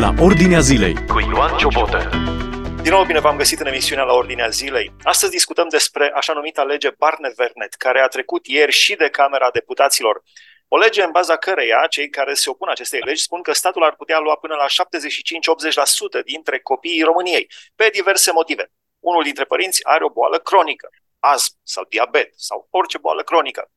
la Ordinea Zilei cu Ioan Ciobotă. Din nou, bine v-am găsit în emisiunea la Ordinea Zilei. Astăzi discutăm despre așa numita lege Barne-Vernet, care a trecut ieri și de Camera Deputaților. O lege în baza căreia cei care se opun acestei legi spun că statul ar putea lua până la 75-80% dintre copiii României, pe diverse motive. Unul dintre părinți are o boală cronică, astm sau diabet sau orice boală cronică.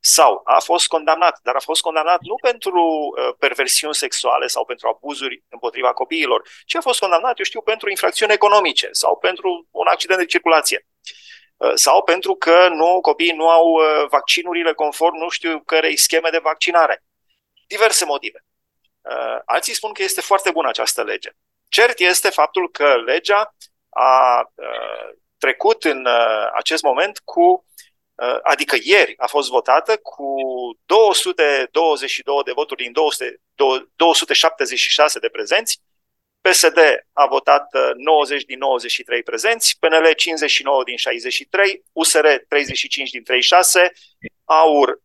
Sau a fost condamnat, dar a fost condamnat nu pentru uh, perversiuni sexuale sau pentru abuzuri împotriva copiilor, ci a fost condamnat, eu știu, pentru infracțiuni economice sau pentru un accident de circulație. Uh, sau pentru că nu, copiii nu au uh, vaccinurile conform nu știu cărei scheme de vaccinare. Diverse motive. Uh, alții spun că este foarte bună această lege. Cert este faptul că legea a trecut în acest moment cu, adică ieri a fost votată cu 222 de voturi din 200, 276 de prezenți, PSD a votat 90 din 93 prezenți, PNL 59 din 63, USR 35 din 36, AUR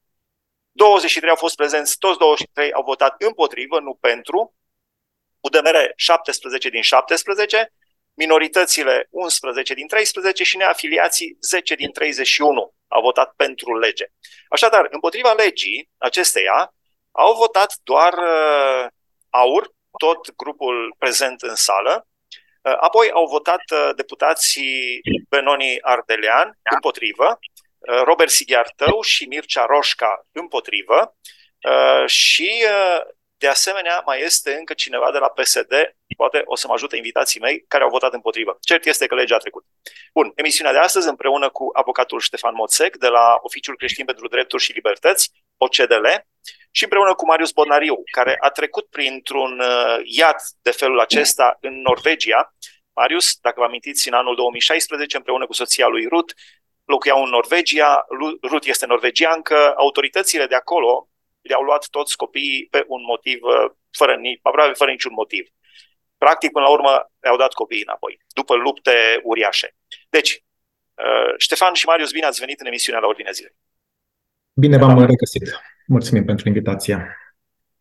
23 au fost prezenți, toți 23 au votat împotrivă, nu pentru, UDMR 17 din 17, minoritățile 11 din 13 și neafiliații 10 din 31 au votat pentru lege. Așadar, împotriva legii acesteia au votat doar uh, AUR, tot grupul prezent în sală, uh, apoi au votat uh, deputații Benoni Ardelean împotrivă, Robert Sighiartău și Mircea Roșca împotrivă și de asemenea, mai este încă cineva de la PSD, poate o să mă ajute invitații mei, care au votat împotrivă. Cert este că legea a trecut. Bun, emisiunea de astăzi împreună cu avocatul Ștefan Moțec de la Oficiul Creștin pentru Drepturi și Libertăți, OCDL, și împreună cu Marius Bodnariu, care a trecut printr-un uh, iad de felul acesta în Norvegia. Marius, dacă vă amintiți, în anul 2016, împreună cu soția lui Ruth, locuiau în Norvegia, Ruth este norvegiancă, autoritățile de acolo le-au luat toți copiii pe un motiv, uh, fără, aproape fără niciun motiv. Practic, până la urmă, le-au dat copiii înapoi, după lupte uriașe. Deci, uh, Ștefan și Marius, bine ați venit în emisiunea la Ordinea Zilei. Bine v-am regăsit. Mulțumim pentru invitația.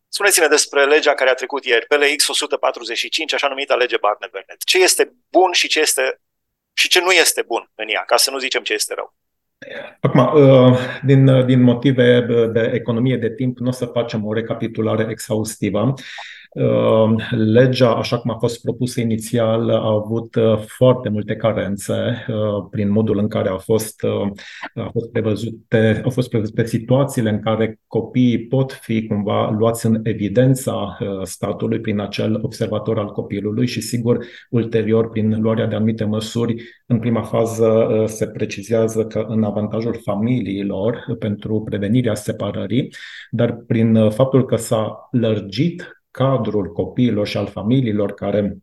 Spuneți-ne despre legea care a trecut ieri, PLX 145, așa numită lege Barnett-Burnett. Ce este bun și ce, este, și ce nu este bun în ea, ca să nu zicem ce este rău. Acum, uh, din, din motive de economie de timp, nu o să facem o recapitulare exhaustivă. Uh, legea, așa cum a fost propusă inițial, a avut uh, foarte multe carențe uh, prin modul în care a fost, a fost prevăzute, au fost prevăzute situațiile în care copiii pot fi cumva luați în evidența statului prin acel observator al copilului și, sigur, ulterior, prin luarea de anumite măsuri, în prima fază se precizează că în avantajul familiilor pentru prevenirea separării, dar prin faptul că s-a lărgit cadrul copiilor și al familiilor care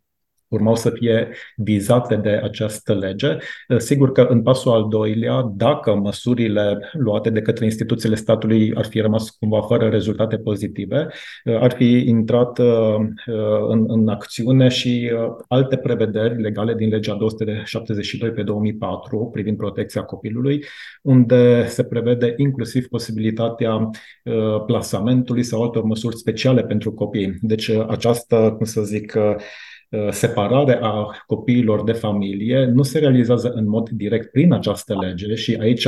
urmau să fie vizate de această lege. Sigur că în pasul al doilea, dacă măsurile luate de către instituțiile statului ar fi rămas cumva fără rezultate pozitive, ar fi intrat uh, în, în acțiune și uh, alte prevederi legale din legea 272 pe 2004 privind protecția copilului, unde se prevede inclusiv posibilitatea uh, plasamentului sau altor măsuri speciale pentru copii. Deci această, cum să zic, Uh, separare a copiilor de familie nu se realizează în mod direct prin această lege și aici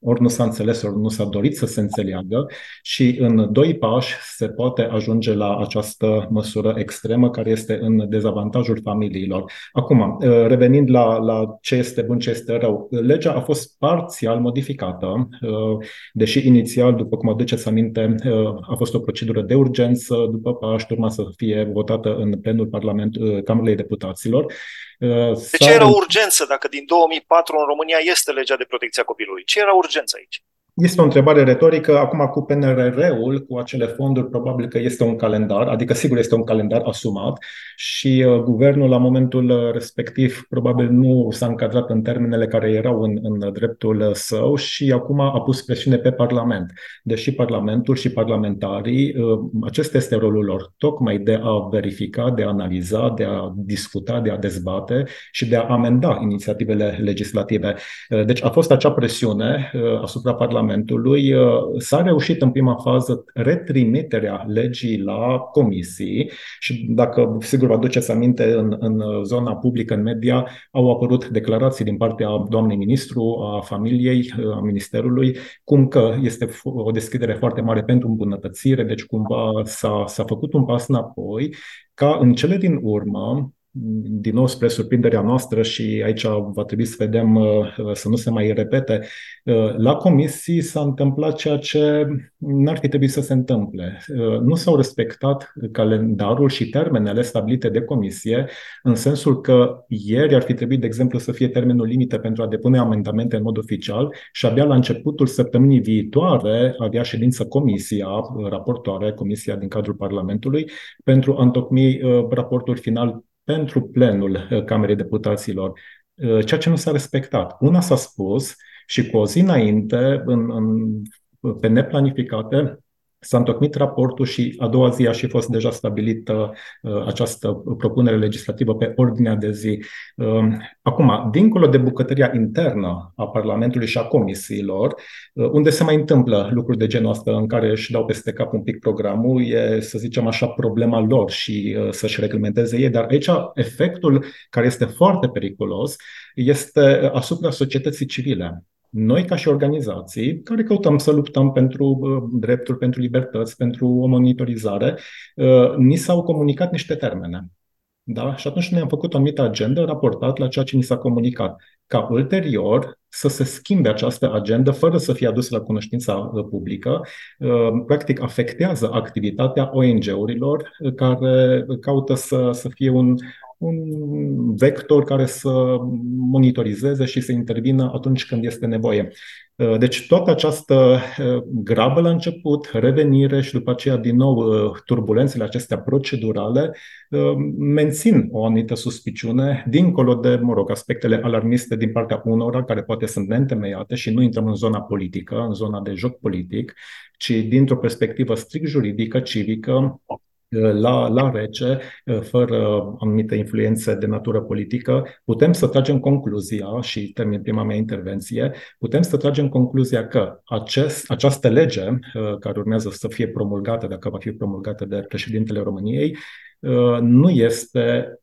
ori nu s-a înțeles, ori nu s-a dorit să se înțeleagă și în doi pași se poate ajunge la această măsură extremă care este în dezavantajul familiilor. Acum, uh, revenind la, la ce este bun, ce este rău, legea a fost parțial modificată, uh, deși inițial, după cum aduceți aminte, a fost o procedură de urgență, după pași urma să fie votată în plenul Parlamentului Camerei Deputaților. Uh, de ce era urgență dacă din 2004 în România este legea de protecție a copilului? Ce era urgență aici? Este o întrebare retorică. Acum, cu PNRR-ul, cu acele fonduri, probabil că este un calendar, adică sigur este un calendar asumat și uh, guvernul la momentul uh, respectiv probabil nu s-a încadrat în termenele care erau în, în dreptul uh, său și acum a pus presiune pe Parlament. Deși Parlamentul și parlamentarii, uh, acesta este rolul lor, tocmai de a verifica, de a analiza, de a discuta, de a dezbate și de a amenda inițiativele legislative. Uh, deci a fost acea presiune uh, asupra Parlamentului Parlamentului s-a reușit în prima fază retrimiterea legii la comisii și dacă sigur vă aduceți aminte în, în zona publică, în media, au apărut declarații din partea doamnei ministru, a familiei, a ministerului, cum că este o deschidere foarte mare pentru îmbunătățire, deci cumva s-a, s-a făcut un pas înapoi, ca în cele din urmă din nou spre surprinderea noastră și aici va trebui să vedem uh, să nu se mai repete, uh, la comisii s-a întâmplat ceea ce n-ar fi trebuit să se întâmple. Uh, nu s-au respectat calendarul și termenele stabilite de comisie, în sensul că ieri ar fi trebuit, de exemplu, să fie termenul limite pentru a depune amendamente în mod oficial și abia la începutul săptămânii viitoare avea ședință comisia, raportoare, comisia din cadrul Parlamentului, pentru a întocmi raportul final pentru plenul uh, Camerei Deputaților, uh, ceea ce nu s-a respectat. Una s-a spus și cu o zi înainte, în, în, pe neplanificate, S-a întocmit raportul și a doua zi a și fost deja stabilită uh, această propunere legislativă pe ordinea de zi. Uh, acum, dincolo de bucătăria internă a Parlamentului și a comisiilor, uh, unde se mai întâmplă lucruri de genul ăsta în care își dau peste cap un pic programul, e, să zicem așa, problema lor și uh, să-și reglementeze ei, dar aici efectul care este foarte periculos este asupra societății civile. Noi, ca și organizații, care căutăm să luptăm pentru uh, drepturi, pentru libertăți, pentru o monitorizare, uh, ni s-au comunicat niște termene. Da? Și atunci noi am făcut o anumită agendă raportat la ceea ce ni s-a comunicat, ca ulterior să se schimbe această agendă fără să fie adusă la cunoștința uh, publică, practic afectează activitatea ONG-urilor care caută să, să fie un, un vector care să monitorizeze și să intervină atunci când este nevoie. Uh, deci toată această uh, grabă la început, revenire și după aceea din nou uh, turbulențele acestea procedurale mențin o anumită suspiciune dincolo de, mă rog, aspectele alarmiste din partea unora care poate sunt neîntemeiate și nu intrăm în zona politică, în zona de joc politic, ci dintr-o perspectivă strict juridică, civică, la, la rece, fără anumite influențe de natură politică, putem să tragem concluzia, și termin prima mea intervenție, putem să tragem concluzia că acest, această lege care urmează să fie promulgată, dacă va fi promulgată de președintele României, nu este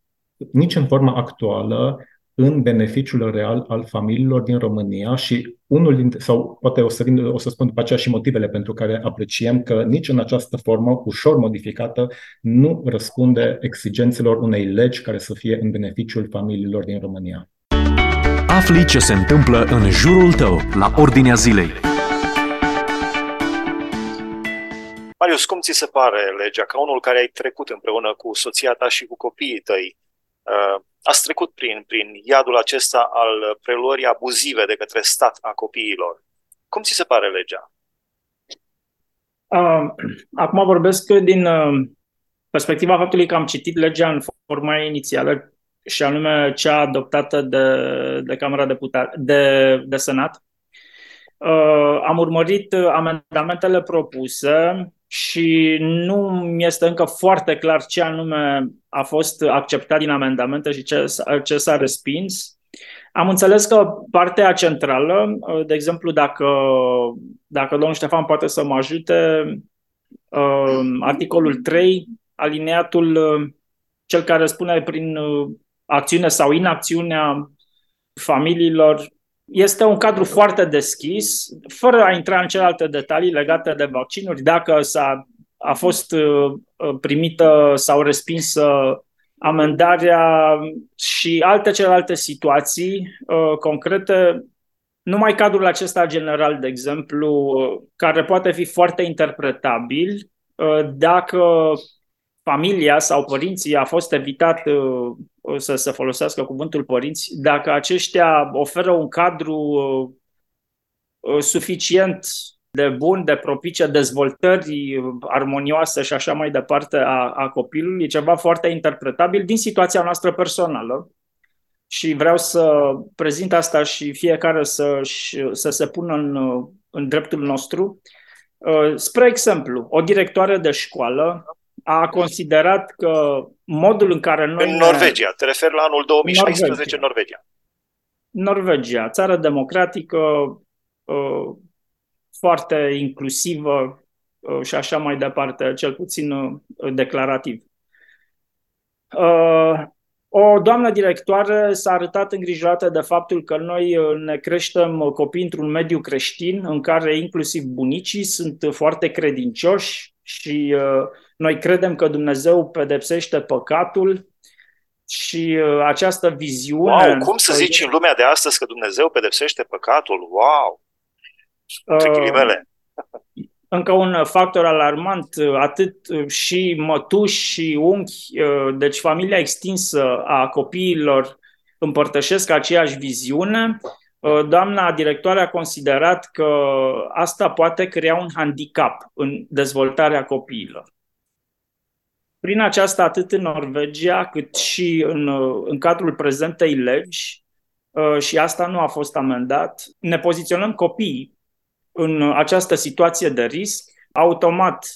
nici în forma actuală în beneficiul real al familiilor din România și unul dintre, sau poate o să, vin, o să spun după aceea și motivele pentru care apreciem că nici în această formă ușor modificată nu răspunde exigențelor unei legi care să fie în beneficiul familiilor din România. Afli ce se întâmplă în jurul tău, la ordinea zilei. Marius, cum ți se pare legea? Ca unul care ai trecut împreună cu soția ta și cu copiii tăi, uh, ați trecut prin, prin iadul acesta al preluării abuzive de către stat a copiilor. Cum ți se pare legea? Uh, acum vorbesc din uh, perspectiva faptului că am citit legea în forma inițială și anume cea adoptată de, de Camera Deputat, de, de Senat. Uh, am urmărit amendamentele propuse și nu mi este încă foarte clar ce anume a fost acceptat din amendamente și ce, ce s-a respins. Am înțeles că partea centrală, de exemplu, dacă, dacă domnul Ștefan poate să mă ajute, um, articolul 3, alineatul cel care spune prin acțiune sau inacțiunea familiilor este un cadru foarte deschis, fără a intra în celelalte detalii legate de vaccinuri, dacă s-a, a fost uh, primită sau respinsă amendarea și alte celelalte situații uh, concrete, numai cadrul acesta general, de exemplu, uh, care poate fi foarte interpretabil, dacă familia sau părinții a fost evitat uh, să se folosească cuvântul părinți, dacă aceștia oferă un cadru uh, uh, suficient de bun, de propice dezvoltării armonioase și așa mai departe a, a copilului, e ceva foarte interpretabil din situația noastră personală. Și vreau să prezint asta și fiecare să, să se pună în, în dreptul nostru. Spre exemplu, o directoare de școală a considerat că modul în care noi... În Norvegia, te referi la anul 2016 Norvegia. Norvegia, țară democratică, uh, foarte inclusivă uh, și așa mai departe, cel puțin uh, declarativ. Uh, o doamnă directoare s-a arătat îngrijorată de faptul că noi ne creștem copii într-un mediu creștin în care inclusiv bunicii sunt foarte credincioși și noi credem că Dumnezeu pedepsește păcatul și această viziune... Wow, cum să zici în lumea de astăzi că Dumnezeu pedepsește păcatul? Wow! Uh, încă un factor alarmant, atât și mătuși și unchi, uh, deci familia extinsă a copiilor împărtășesc aceeași viziune. Uh, doamna directoare a considerat că asta poate crea un handicap în dezvoltarea copiilor. Prin aceasta, atât în Norvegia, cât și în, în cadrul prezentei legi, și asta nu a fost amendat, ne poziționăm copiii în această situație de risc, automat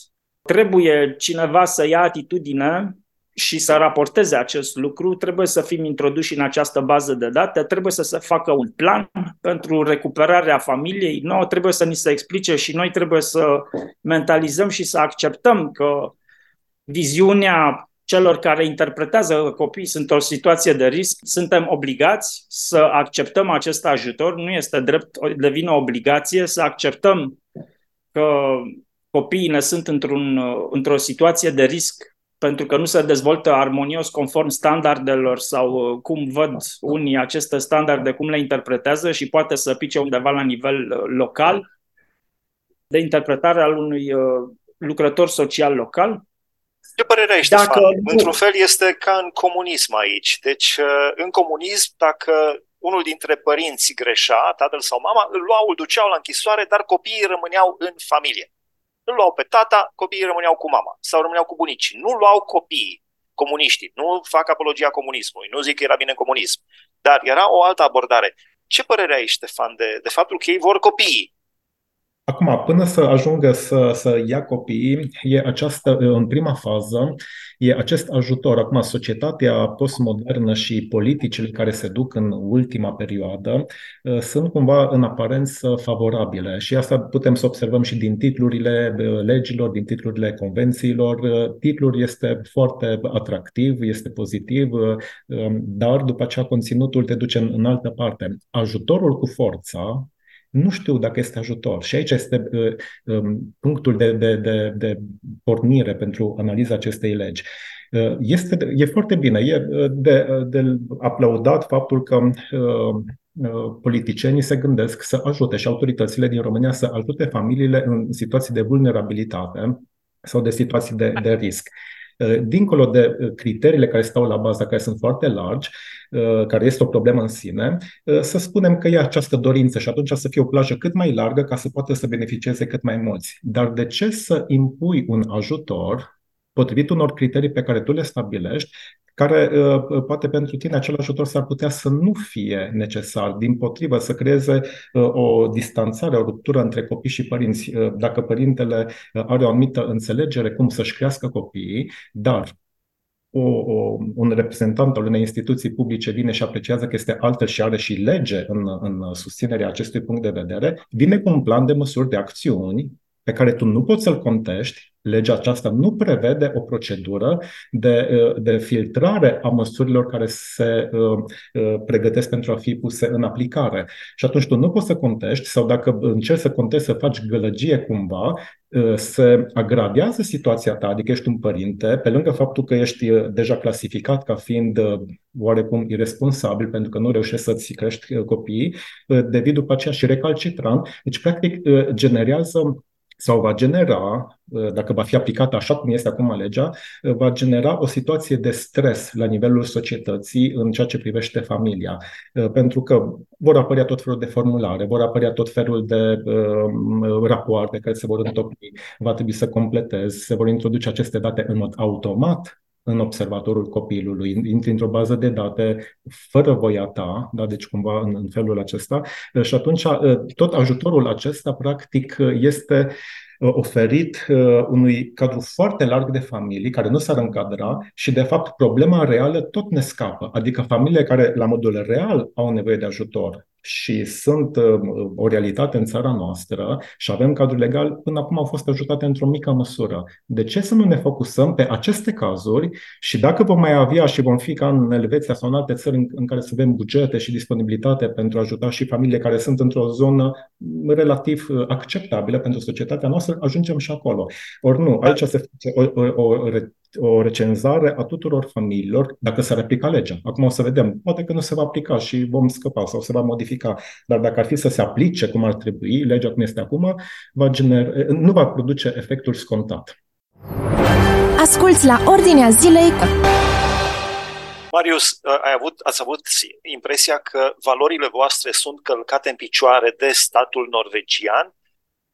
trebuie cineva să ia atitudine și să raporteze acest lucru, trebuie să fim introduși în această bază de date, trebuie să se facă un plan pentru recuperarea familiei. Nouă, trebuie să ni se explice și noi trebuie să mentalizăm și să acceptăm că viziunea celor care interpretează copii sunt o situație de risc, suntem obligați să acceptăm acest ajutor, nu este drept, devine o obligație să acceptăm că copiii ne sunt într-un, într-o situație de risc pentru că nu se dezvoltă armonios conform standardelor sau cum văd unii aceste standarde, cum le interpretează și poate să pice undeva la nivel local de interpretare al unui uh, lucrător social local. Ce părere ai, Ștefan? Dacă... Într-un fel este ca în comunism aici. Deci, uh, în comunism, dacă unul dintre părinți greșea, tatăl sau mama, îl luau, îl duceau la închisoare, dar copiii rămâneau în familie. Îl luau pe tata, copiii rămâneau cu mama sau rămâneau cu bunicii. Nu luau copiii, comuniștii. Nu fac apologia comunismului, nu zic că era bine în comunism. Dar era o altă abordare. Ce părere ai, Ștefan, de, de faptul că ei vor copiii? Acum, până să ajungă să, să ia copiii, e această, în prima fază, e acest ajutor. Acum, societatea postmodernă și politicile care se duc în ultima perioadă uh, sunt cumva în aparență favorabile și asta putem să observăm și din titlurile uh, legilor, din titlurile convențiilor. Uh, titlul este foarte atractiv, este pozitiv, um, dar după aceea conținutul te duce în, în altă parte. Ajutorul cu forța nu știu dacă este ajutor. Și aici este uh, um, punctul de, de, de, de pornire pentru analiza acestei legi. Uh, este, e foarte bine, e uh, de, de aplaudat faptul că politicienii se gândesc să ajute și autoritățile din România să ajute familiile în situații de vulnerabilitate sau de situații de, de risc. Dincolo de criteriile care stau la bază, care sunt foarte largi, Uh, care este o problemă în sine, uh, să spunem că e această dorință și atunci să fie o plajă cât mai largă ca să poată să beneficieze cât mai mulți. Dar de ce să impui un ajutor potrivit unor criterii pe care tu le stabilești, care uh, poate pentru tine acel ajutor s-ar putea să nu fie necesar, din potrivă să creeze o distanțare, o ruptură între copii și părinți. Dacă părintele are o anumită înțelegere cum să-și crească copiii, dar o, o, un reprezentant al unei instituții publice vine și apreciază că este altă și are și lege în, în susținerea acestui punct de vedere, vine cu un plan de măsuri de acțiuni pe care tu nu poți să-l contești, legea aceasta nu prevede o procedură de, de filtrare a măsurilor care se uh, uh, pregătesc pentru a fi puse în aplicare. Și atunci tu nu poți să contești sau dacă încerci să contesti să faci gălăgie cumva, uh, se agravează situația ta, adică ești un părinte, pe lângă faptul că ești deja clasificat ca fiind oarecum irresponsabil pentru că nu reușești să-ți crești copiii, devii după aceea și recalcitrant. Deci, practic, generează sau va genera, uh, dacă va fi aplicată așa cum este acum legea, uh, va genera o situație de stres la nivelul societății în ceea ce privește familia. Uh, pentru că vor apărea tot felul de formulare, vor apărea tot felul de uh, rapoarte care se vor întocmi, va trebui să completezi, se vor introduce aceste date în mod automat în observatorul copilului, intri într-o bază de date fără voia ta, da? deci cumva în, în felul acesta și atunci tot ajutorul acesta practic este oferit unui cadru foarte larg de familii care nu s-ar încadra și de fapt problema reală tot ne scapă, adică familiile care la modul real au nevoie de ajutor și sunt uh, o realitate în țara noastră și avem cadru legal, până acum au fost ajutate într-o mică măsură. De ce să nu ne focusăm pe aceste cazuri și dacă vom mai avea și vom fi ca în Elveția sau în alte țări în, în care să avem bugete și disponibilitate pentru a ajuta și familiile care sunt într-o zonă relativ uh, acceptabilă pentru societatea noastră, ajungem și acolo. Ori nu, aici se face o, o, o o recenzare a tuturor familiilor dacă s-ar aplica legea. Acum o să vedem. Poate că nu se va aplica și vom scăpa sau se va modifica. Dar dacă ar fi să se aplice cum ar trebui, legea cum este acum, va gener- nu va produce efectul scontat. Asculți la Ordinea Zilei Marius, ai avut, ați avut impresia că valorile voastre sunt călcate în picioare de statul norvegian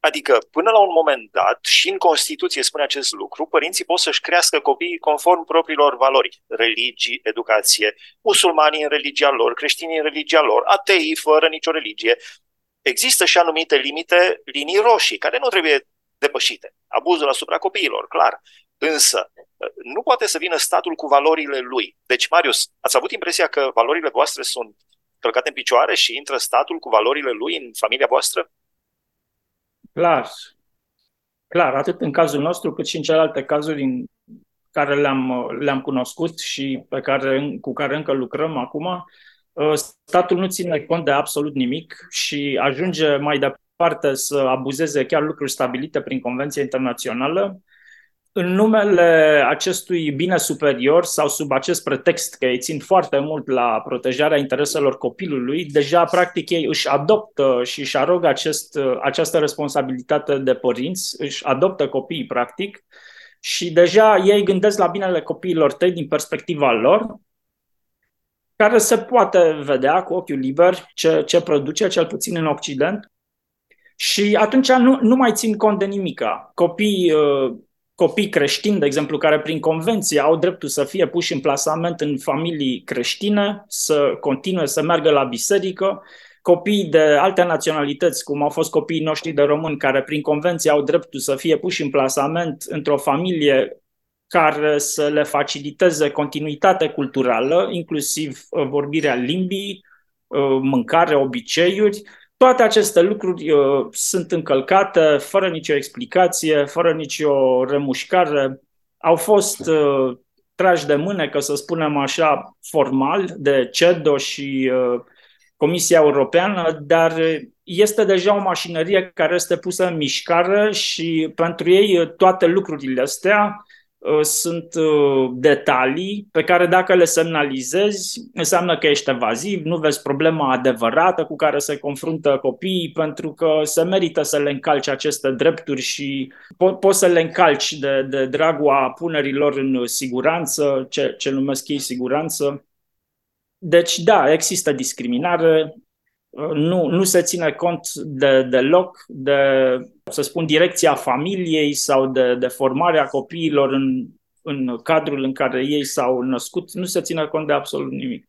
Adică, până la un moment dat, și în Constituție spune acest lucru, părinții pot să-și crească copiii conform propriilor valori, religii, educație, musulmanii în religia lor, creștinii în religia lor, ateii fără nicio religie. Există și anumite limite, linii roșii, care nu trebuie depășite. Abuzul asupra copiilor, clar. Însă, nu poate să vină statul cu valorile lui. Deci, Marius, ați avut impresia că valorile voastre sunt călcate în picioare și intră statul cu valorile lui în familia voastră? Clar. Clar, atât în cazul nostru, cât și în celelalte cazuri în care le-am, le-am cunoscut și pe care, cu care încă lucrăm acum, ă, statul nu ține cont de absolut nimic și ajunge mai departe să abuzeze chiar lucruri stabilite prin Convenția Internațională în numele acestui bine superior sau sub acest pretext că ei țin foarte mult la protejarea intereselor copilului, deja practic ei își adoptă și își arogă acest, această responsabilitate de părinți, își adoptă copiii practic și deja ei gândesc la binele copiilor tăi din perspectiva lor, care se poate vedea cu ochiul liber ce, ce produce, cel puțin în Occident, și atunci nu, nu mai țin cont de nimica. Copiii uh, copii creștini, de exemplu, care prin convenție au dreptul să fie puși în plasament în familii creștine, să continue să meargă la biserică, copii de alte naționalități, cum au fost copiii noștri de români, care prin convenție au dreptul să fie puși în plasament într-o familie care să le faciliteze continuitate culturală, inclusiv uh, vorbirea limbii, uh, mâncare, obiceiuri, toate aceste lucruri uh, sunt încălcate fără nicio explicație, fără nicio remușcare. Au fost uh, trași de mânecă, să spunem așa, formal, de CEDO și uh, Comisia Europeană, dar este deja o mașinărie care este pusă în mișcare și pentru ei toate lucrurile astea Uh, sunt uh, detalii pe care dacă le semnalizezi, înseamnă că ești evaziv, nu vezi problema adevărată cu care se confruntă copiii, pentru că se merită să le încalci aceste drepturi și po- poți să le încalci de, de dragul a punerilor în siguranță, ce, ce numesc ei siguranță. Deci, da, există discriminare, nu, nu se ține cont de, deloc de, să spun, direcția familiei sau de, de formarea copiilor în, în cadrul în care ei s-au născut, nu se ține cont de absolut nimic.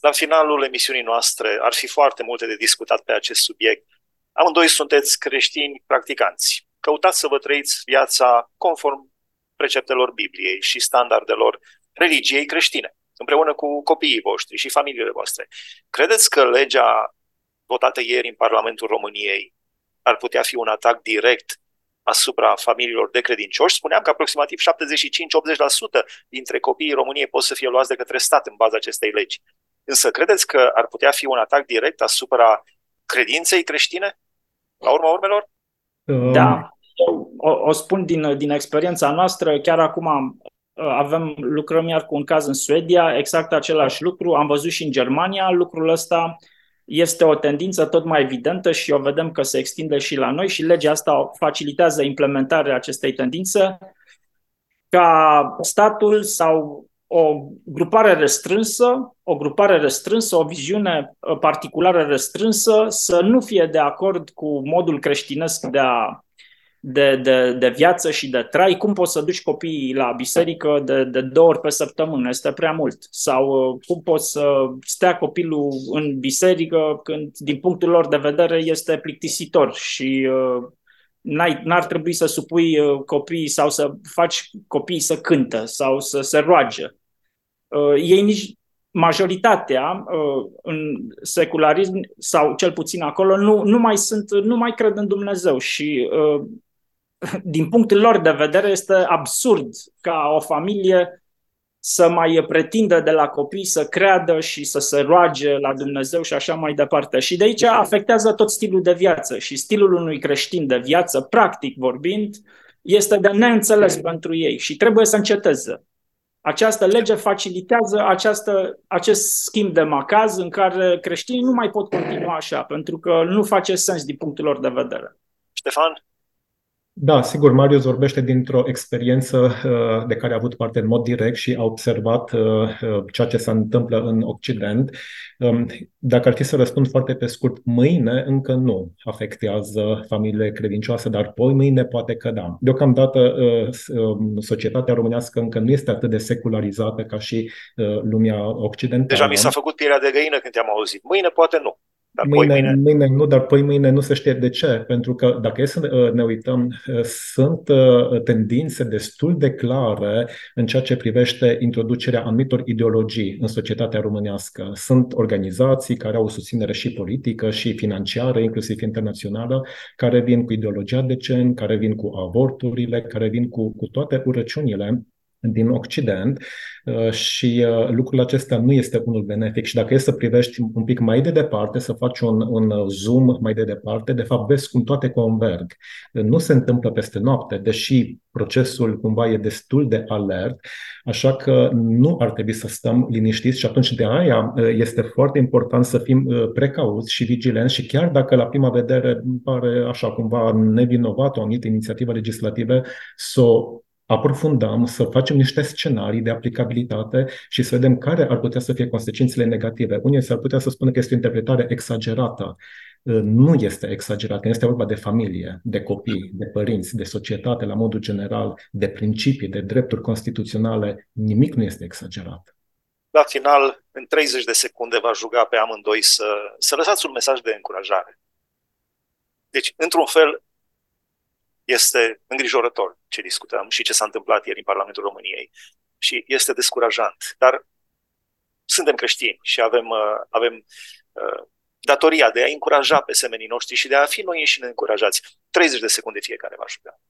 La finalul emisiunii noastre ar fi foarte multe de discutat pe acest subiect. Amândoi sunteți creștini practicanți. Căutați să vă trăiți viața conform preceptelor Bibliei și standardelor religiei creștine, împreună cu copiii voștri și familiile voastre. Credeți că legea votată ieri în Parlamentul României ar putea fi un atac direct asupra familiilor de credincioși. Spuneam că aproximativ 75-80% dintre copiii României pot să fie luați de către stat în baza acestei legi. Însă credeți că ar putea fi un atac direct asupra credinței creștine, la urma urmelor? Da, o, o spun din, din experiența noastră. Chiar acum uh, avem, lucrăm iar cu un caz în Suedia, exact același lucru. Am văzut și în Germania lucrul ăsta este o tendință tot mai evidentă și o vedem că se extinde și la noi și legea asta facilitează implementarea acestei tendințe. Ca statul sau o grupare restrânsă, o grupare restrânsă, o viziune particulară restrânsă să nu fie de acord cu modul creștinesc de a de, de, de viață și de trai, cum poți să duci copiii la biserică de, de două ori pe săptămână? Este prea mult. Sau uh, cum poți să stea copilul în biserică când, din punctul lor de vedere, este plictisitor și uh, n-ai, n-ar trebui să supui uh, copiii sau să faci copiii să cântă sau să se roage. Uh, ei nici majoritatea uh, în secularism, sau cel puțin acolo, nu, nu mai sunt, nu mai cred în Dumnezeu și uh, din punctul lor de vedere este absurd ca o familie să mai pretindă de la copii să creadă și să se roage la Dumnezeu și așa mai departe. Și de aici afectează tot stilul de viață și stilul unui creștin de viață, practic vorbind, este de neînțeles pentru ei și trebuie să înceteze. Această lege facilitează această, acest schimb de macaz în care creștinii nu mai pot continua așa, pentru că nu face sens din punctul lor de vedere. Ștefan? Da, sigur, Marius vorbește dintr-o experiență uh, de care a avut parte în mod direct și a observat uh, uh, ceea ce se întâmplă în Occident. Um, dacă ar fi să răspund foarte pe scurt, mâine încă nu afectează familiile credincioase, dar poi mâine poate că da. Deocamdată um, societatea românească încă nu este atât de secularizată ca și lumea occidentală. Deja mi s-a făcut pielea de găină când te-am auzit. Mâine poate nu. Dar mâine, mâine... mâine nu, dar poi mâine nu se știe de ce. Pentru că dacă e să uh, ne uităm, uh, sunt uh, tendințe destul de clare în ceea ce privește introducerea anumitor ideologii în societatea românească. Sunt organizații care au o susținere și politică și financiară, inclusiv internațională, care vin cu ideologia de gen, care vin cu avorturile, care vin cu, cu toate urăciunile din Occident uh, și uh, lucrul acesta nu este unul benefic și dacă e să privești un pic mai de departe, să faci un, un zoom mai de departe, de fapt vezi cum toate converg. Nu se întâmplă peste noapte, deși procesul cumva e destul de alert, așa că nu ar trebui să stăm liniștiți și atunci de aia uh, este foarte important să fim precauți și vigilenți și chiar dacă la prima vedere pare așa cumva nevinovat o anumită inițiativă legislativă, să o aprofundăm, să facem niște scenarii de aplicabilitate și să vedem care ar putea să fie consecințele negative. Unii s-ar putea să spună că este o interpretare exagerată. Nu este exagerată, este vorba de familie, de copii, de părinți, de societate la modul general, de principii, de drepturi constituționale. Nimic nu este exagerat. La final, în 30 de secunde, va juga pe amândoi să, să lăsați un mesaj de încurajare. Deci, într-un fel, este îngrijorător ce discutăm și ce s-a întâmplat ieri în Parlamentul României. Și este descurajant. Dar suntem creștini și avem, uh, avem uh, datoria de a încuraja pe semenii noștri și de a fi noi înșine încurajați. 30 de secunde fiecare va juca.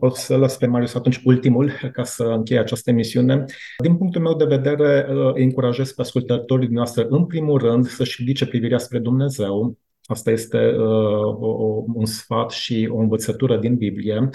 O să las pe Marius atunci ultimul ca să încheie această emisiune. Din punctul meu de vedere, uh, încurajez pe ascultătorii noastre, în primul rând, să-și ridice privirea spre Dumnezeu, Asta este uh, o, un sfat și o învățătură din Biblie.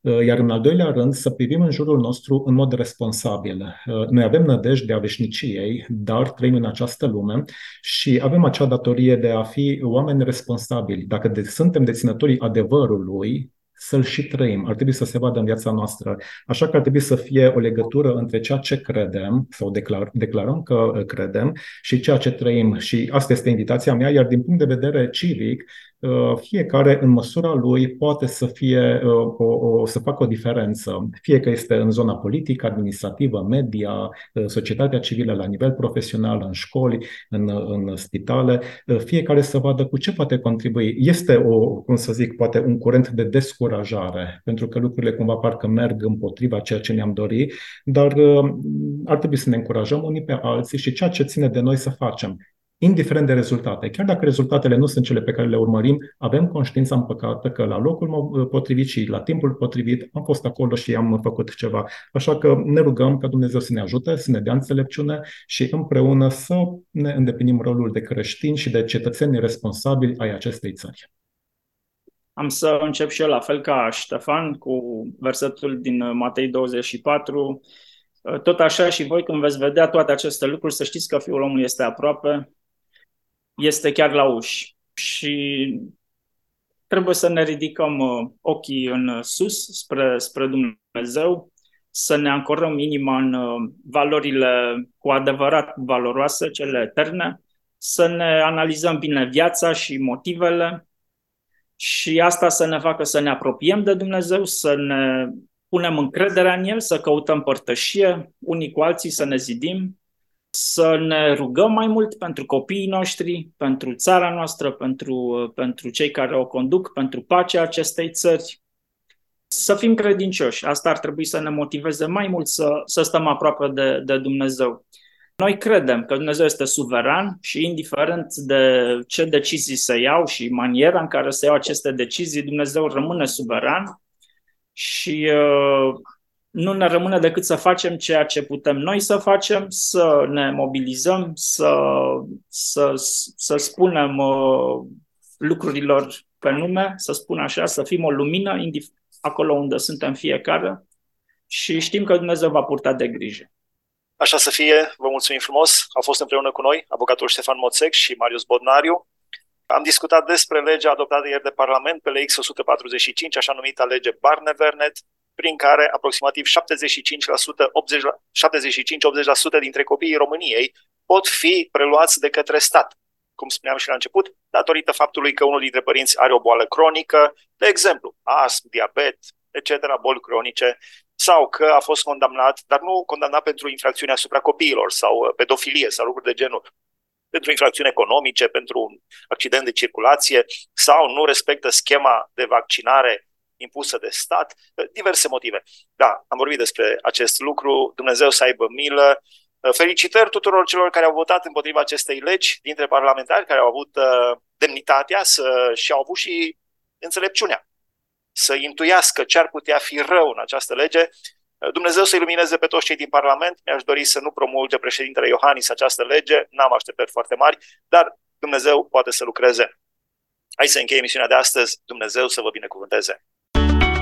Uh, iar în al doilea rând, să privim în jurul nostru în mod responsabil. Uh, noi avem nădejdea veșniciei, dar trăim în această lume și avem acea datorie de a fi oameni responsabili. Dacă de, suntem deținătorii adevărului, să-l și trăim. Ar trebui să se vadă în viața noastră. Așa că ar trebui să fie o legătură între ceea ce credem sau declar, declarăm că uh, credem și ceea ce trăim. Și asta este invitația mea, iar din punct de vedere civic, Uh, fiecare în măsura lui poate să fie uh, o, o, să facă o diferență, fie că este în zona politică, administrativă, media, uh, societatea civilă la nivel profesional, în școli, în, în spitale, fiecare să vadă cu ce poate contribui. Este o, cum să zic, poate un curent de descurajare, pentru că lucrurile cumva parcă merg împotriva ceea ce ne-am dorit, dar ar trebui să ne încurajăm unii pe alții și ceea ce ține de noi să facem indiferent de rezultate. Chiar dacă rezultatele nu sunt cele pe care le urmărim, avem conștiința împăcată că la locul potrivit și la timpul potrivit am fost acolo și am făcut ceva. Așa că ne rugăm ca Dumnezeu să ne ajute, să ne dea înțelepciune și împreună să ne îndeplinim rolul de creștini și de cetățeni responsabili ai acestei țări. Am să încep și eu la fel ca Ștefan cu versetul din Matei 24. Tot așa și voi când veți vedea toate aceste lucruri, să știți că Fiul omului este aproape, este chiar la uși. Și trebuie să ne ridicăm uh, ochii în sus spre, spre Dumnezeu, să ne ancorăm inima în uh, valorile cu adevărat valoroase, cele eterne, să ne analizăm bine viața și motivele și asta să ne facă să ne apropiem de Dumnezeu, să ne punem încrederea în El, să căutăm părtășie unii cu alții, să ne zidim să ne rugăm mai mult pentru copiii noștri, pentru țara noastră, pentru, pentru cei care o conduc, pentru pacea acestei țări. Să fim credincioși. Asta ar trebui să ne motiveze mai mult să, să stăm aproape de, de Dumnezeu. Noi credem că Dumnezeu este suveran și indiferent de ce decizii se iau și maniera în care se iau aceste decizii, Dumnezeu rămâne suveran și uh, nu ne rămâne decât să facem ceea ce putem noi să facem, să ne mobilizăm, să, să, să spunem uh, lucrurilor pe nume, să spun așa, să fim o lumină acolo unde suntem fiecare și știm că Dumnezeu va purta de grijă. Așa să fie, vă mulțumim frumos. Au fost împreună cu noi avocatul Ștefan Moțec și Marius Bodnariu. Am discutat despre legea adoptată ieri de Parlament pe LX 145, așa numită lege Barnevernet, prin care aproximativ 75%, 75-80% dintre copiii României pot fi preluați de către stat. Cum spuneam și la început, datorită faptului că unul dintre părinți are o boală cronică, de exemplu, astm, diabet, etc., boli cronice, sau că a fost condamnat, dar nu condamnat pentru infracțiuni asupra copiilor sau uh, pedofilie sau lucruri de genul, pentru infracțiuni economice, pentru un accident de circulație sau nu respectă schema de vaccinare impusă de stat, uh, diverse motive. Da, am vorbit despre acest lucru, Dumnezeu să aibă milă. Uh, felicitări tuturor celor care au votat împotriva acestei legi, dintre parlamentari care au avut demnitatea să, și au avut și înțelepciunea să intuiască ce ar putea fi rău în această lege. Dumnezeu să ilumineze pe toți cei din Parlament. Mi-aș dori să nu promulge președintele Iohannis această lege, n-am așteptări foarte mari, dar Dumnezeu poate să lucreze. Hai să încheie emisiunea de astăzi. Dumnezeu să vă binecuvânteze.